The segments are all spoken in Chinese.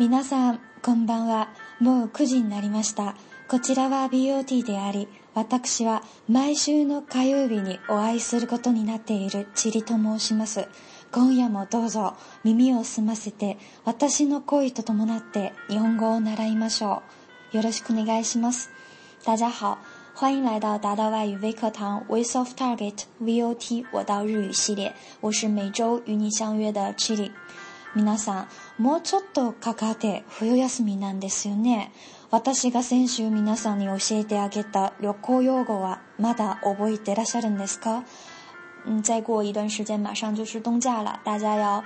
皆さん、こんばんは。もう9時になりました。こちらは BOT であり、私は毎週の火曜日にお会いすることになっているチリと申します。今夜もどうぞ耳を澄ませて私の声と伴って日本語を習いましょう。よろしくお願いします。大家好，欢迎来到达到外语微课堂 Voice of Target VOT 我到日语系列，我是每周与你相约的 Chili。皆さん。もうちょっとかかって冬休みなんですよね。私が先週皆さんに教えてあげた旅行用語はまだ覚えてらっしゃるんですか嗯，再过一段时间，马上就是冬假了，大家要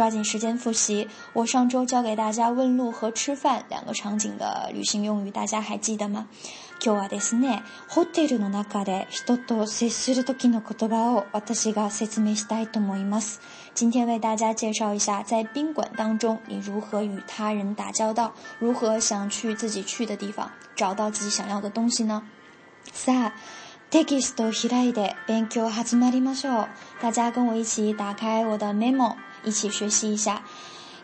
抓紧时间复习！我上周教给大家问路和吃饭两个场景的旅行用语，大家还记得吗？今日はですね。ホテルの中で人と接するの言葉を私が説明したいと思います。今天为大家介绍一下，在宾馆当中，你如何与他人打交道？如何想去自己去的地方，找到自己想要的东西呢？さ、テキスト開いて勉強始まりましょう。大家跟我一起打开我的 memo。一起学习一下，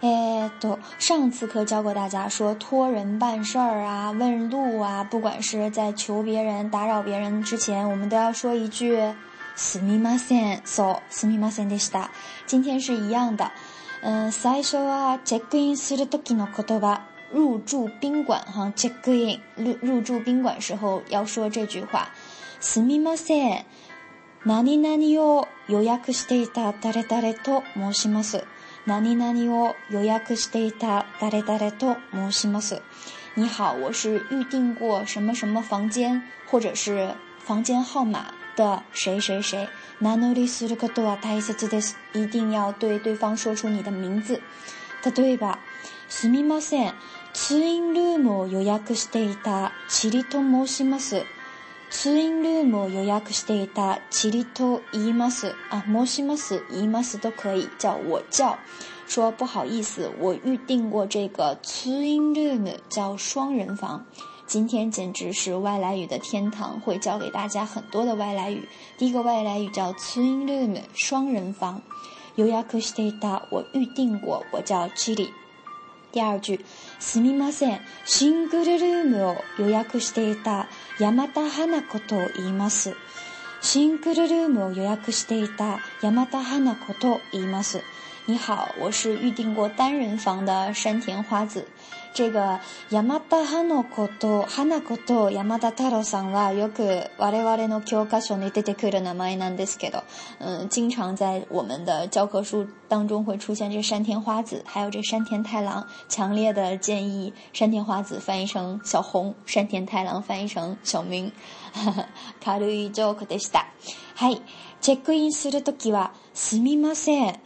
哎，都上次课教过大家说托人办事儿啊、问路啊，不管是在求别人、打扰别人之前，我们都要说一句“すみません”。so すみませんでした。今天是一样的，嗯，さいしょあチェックインするときの言葉。入住宾馆哈，c h e c k in 入入住宾馆时候要说这句话，すみません。何々を予約していた誰々と申します。何々を予約していた誰々と申します。你好，我是预定过什么什么房间，或者是房间号码的谁谁谁。名乗りすることは大切です。一定要对对方说出你的名字。例えば、すみません。ツインルームを予約していた、チリと申します。ツインルームを予約していた。チリと言います。あ、もしもす、言います、都可以叫我叫。说不好意思，我预定过这个ツインルーム，叫双人房。今天简直是外来语的天堂，会教给大家很多的外来语。第一个外来语叫ツインルーム，双人房。予約していた。我预定过。我叫チ i 第二句，すみません、シングルルームを予約していた山田花子と言います。シングルルームを予約していた山田花子と言います。你好，我是预定过单人房的山田花子。这个嗯，经常在我们的教科书当中会出现这山田花子，还有这山田太郎。强烈的建议山田花子翻译成小红，山田太郎翻译成小明。はい、チェックインするときはすみません。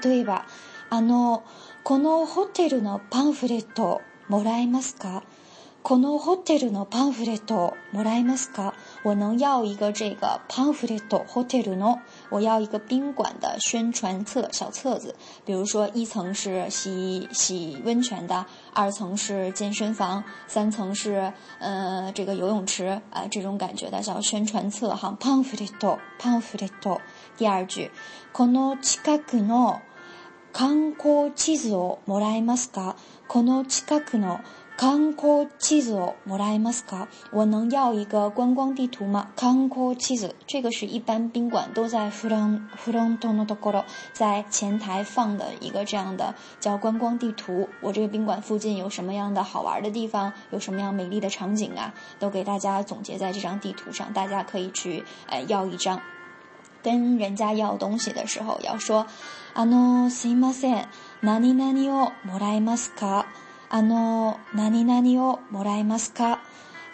例えば，あのこのホテルのパンフレットもらえますか？このホテルのパンフレットもらえますか？我能要一个这个パンフレット，ホテルの，我要一个宾馆的宣传册小册子。比如说，一层是洗洗温泉的，二层是健身房，三层是呃这个游泳池啊，这种感觉的小宣传册哈，パンフレット，パンフレット。Dear you，この近くの観光地図をもらえますか？この近くの観光地図をもらえますか？我能要一个观光地图吗？観光地図，这个是一般宾馆都在フロントのところ，在前台放的一个这样的叫观光地图。我这个宾馆附近有什么样的好玩的地方，有什么样美丽的场景啊，都给大家总结在这张地图上，大家可以去呃要一张。跟人家要东西的时候要说，あのすいません、何に何もらいますか、あの何にをもらいますか。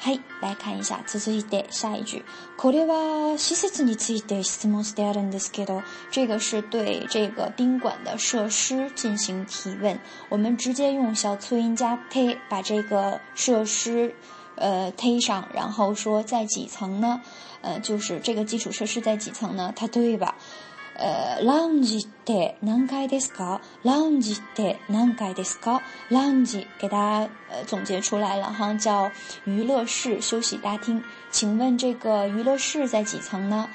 はい、来会社、続いて社員でこれは施設について質問してあるんですけど，这个是对这个宾馆的设施进行提问。我们直接用小粗音加 P 把这个设施。呃推上然后说在几层呢呃就是这个基础设施在几层呢它对吧呃 l a u a g e day 南开迪 l a u a g e day 南开迪 l a u a g e 给大家呃总结出来了哈叫娱乐室休息大厅请问这个娱乐室在几层呢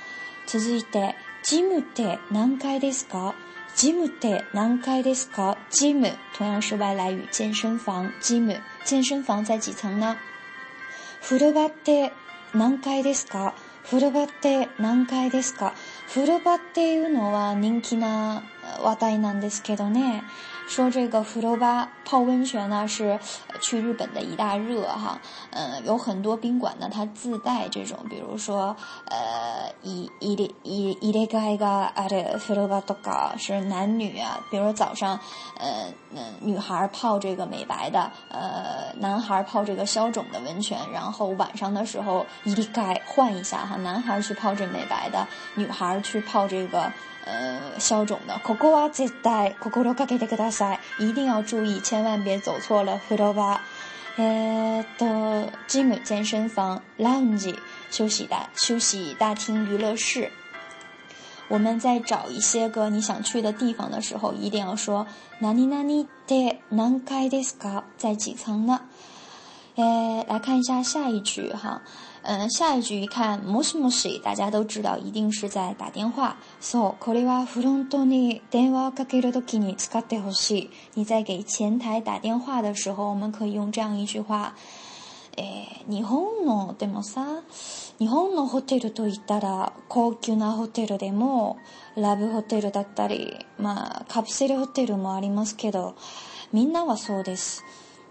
tuze day 积木 day 南开迪斯科积木 d a 南开迪斯科 j i 同样是外来语健身房 j i 健身房在几层呢古場って何階ですか古場って何階ですか古場っていうのは人気な話題なんですけどね。说这个フル泡温泉呢是去日本的一大热哈，嗯，有很多宾馆呢，它自带这种，比如说，呃，伊伊伊伊伊伊伊个啊，伊伊伊伊伊伊是男女啊，比如说早上，呃，女孩泡这个美白的，呃，男孩泡这个消肿的温泉，然后晚上的时候伊伊伊换一下哈，男孩去泡这伊美白的，女孩去泡这个呃消肿的。一定要注意。千万别走错了，回头吧。诶，到 gym 健身房，lounge 休息大休息大厅娱乐室。我们在找一些个你想去的地方的时候，一定要说哪里哪里在南开的 s c a 在几层呢？诶，来看一下下一句哈。嗯，下一句一看，もしもし，大家都知道一定是在打电话。そう、これはフロントに電話をかけるときに使ってほしい。你在给前台打电话的时候，我们可以用这样一句话。え日本のでもさ日本のホテルといったら高級なホテルでもラブホテルだったり、まあ、カプセルホテルもありますけどみんなはそうです。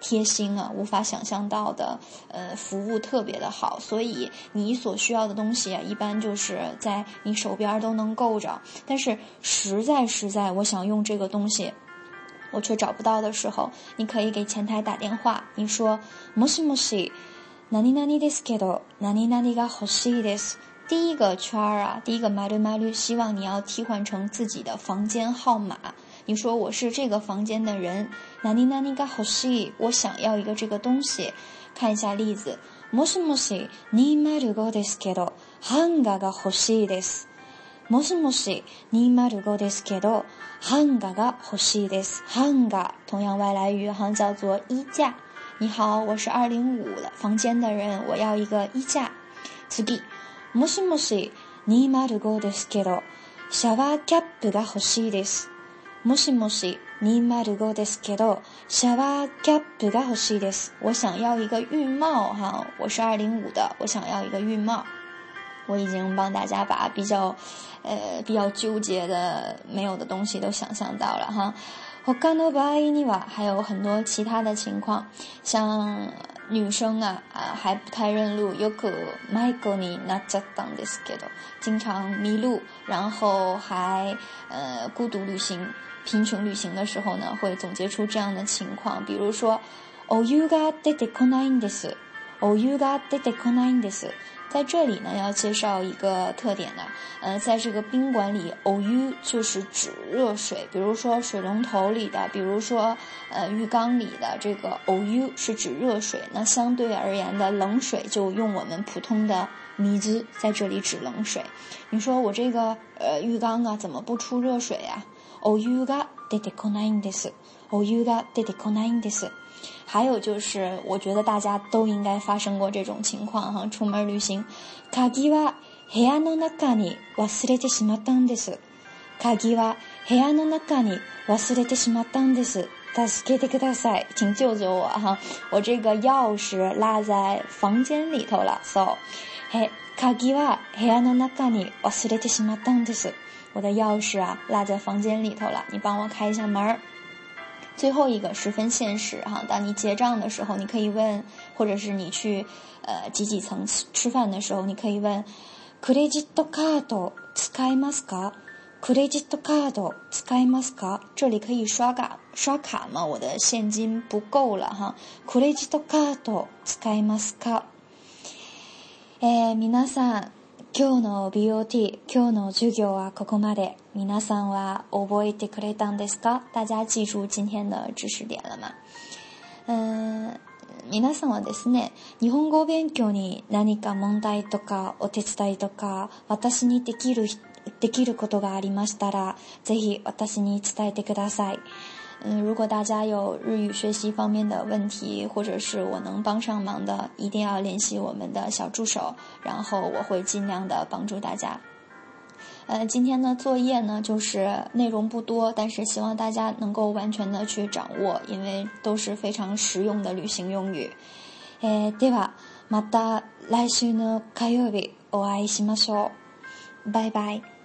贴心啊，无法想象到的，呃，服务特别的好，所以你所需要的东西啊，一般就是在你手边都能够着。但是实在实在，我想用这个东西，我却找不到的时候，你可以给前台打电话，你说莫西莫西，那你那你 disquito，那你那你个好西 dis，第一个圈儿啊，第一个 maru maru，希望你要替换成自己的房间号码。你说我是这个房间的人，那你那你该好西。我想要一个这个东西，看一下例子。もしもし、二〇五ですけど、ハンガーが欲しいです。もしもし、二〇五ですけど、ハンガーが欲しいです。ハンガー，同样外来语好像叫做衣架。你好，我是二零五房间的人，我要一个衣架。次例，もしもし、二〇五ですけど、シャワーキャップが欲しいです。莫西莫西，你买得够得斯给多？沙巴卡不干好西得斯。我想要一个浴帽哈，我是二零五的，我想要一个浴帽。我已经帮大家把比较呃比较纠结的没有的东西都想象到了哈。我感到不爱你哇，还有很多其他的情况，像女生啊啊还不太认路，又可买够你那扎当得斯给多，经常迷路，然后还呃孤独旅行。贫穷旅行的时候呢，会总结出这样的情况，比如说，o uga de de konai des，o uga de d konai d s 在这里呢要介绍一个特点呢，呃，在这个宾馆里，ou 就是指热水，比如说水龙头里的，比如说呃浴缸里的这个 ou 是指热水，那相对而言的冷水就用我们普通的 m 兹在这里指冷水。你说我这个呃浴缸啊，怎么不出热水啊？お湯が出てこないんです。お湯が出てこないんです。还有就是，我觉得大家都应该发生过这种情况哈。出门旅行，鍵は部屋の中に忘れてしまったんです。鍵は部屋の中に忘れてしまったんです。助けてください，请救救我哈！我这个钥匙落在房间里头了。So，嘿，鍵は部屋の中に忘れてしまったんです。我的钥匙啊，落在房间里头了，你帮我开一下门儿。最后一个十分现实哈，当你结账的时候，你可以问，或者是你去呃几几层吃饭的时候，你可以问，c r ク d ジットカ r ド使えますか？ク t ジ t トカード使えますか？这里可以刷卡刷卡吗？我的现金不够了哈。c r クレ t ットカード使えますか？え、みなさん。今日の BOT、今日の授業はここまで。皆さんは覚えてくれたんですか大家記住今天の知識点了吗う皆さんはですね、日本語勉強に何か問題とかお手伝いとか、私にできる、できることがありましたら、ぜひ私に伝えてください。嗯，如果大家有日语学习方面的问题，或者是我能帮上忙的，一定要联系我们的小助手，然后我会尽量的帮助大家。呃，今天的作业呢，就是内容不多，但是希望大家能够完全的去掌握，因为都是非常实用的旅行用语。诶，对吧？また来週の火曜日お会いしましょう。拜拜。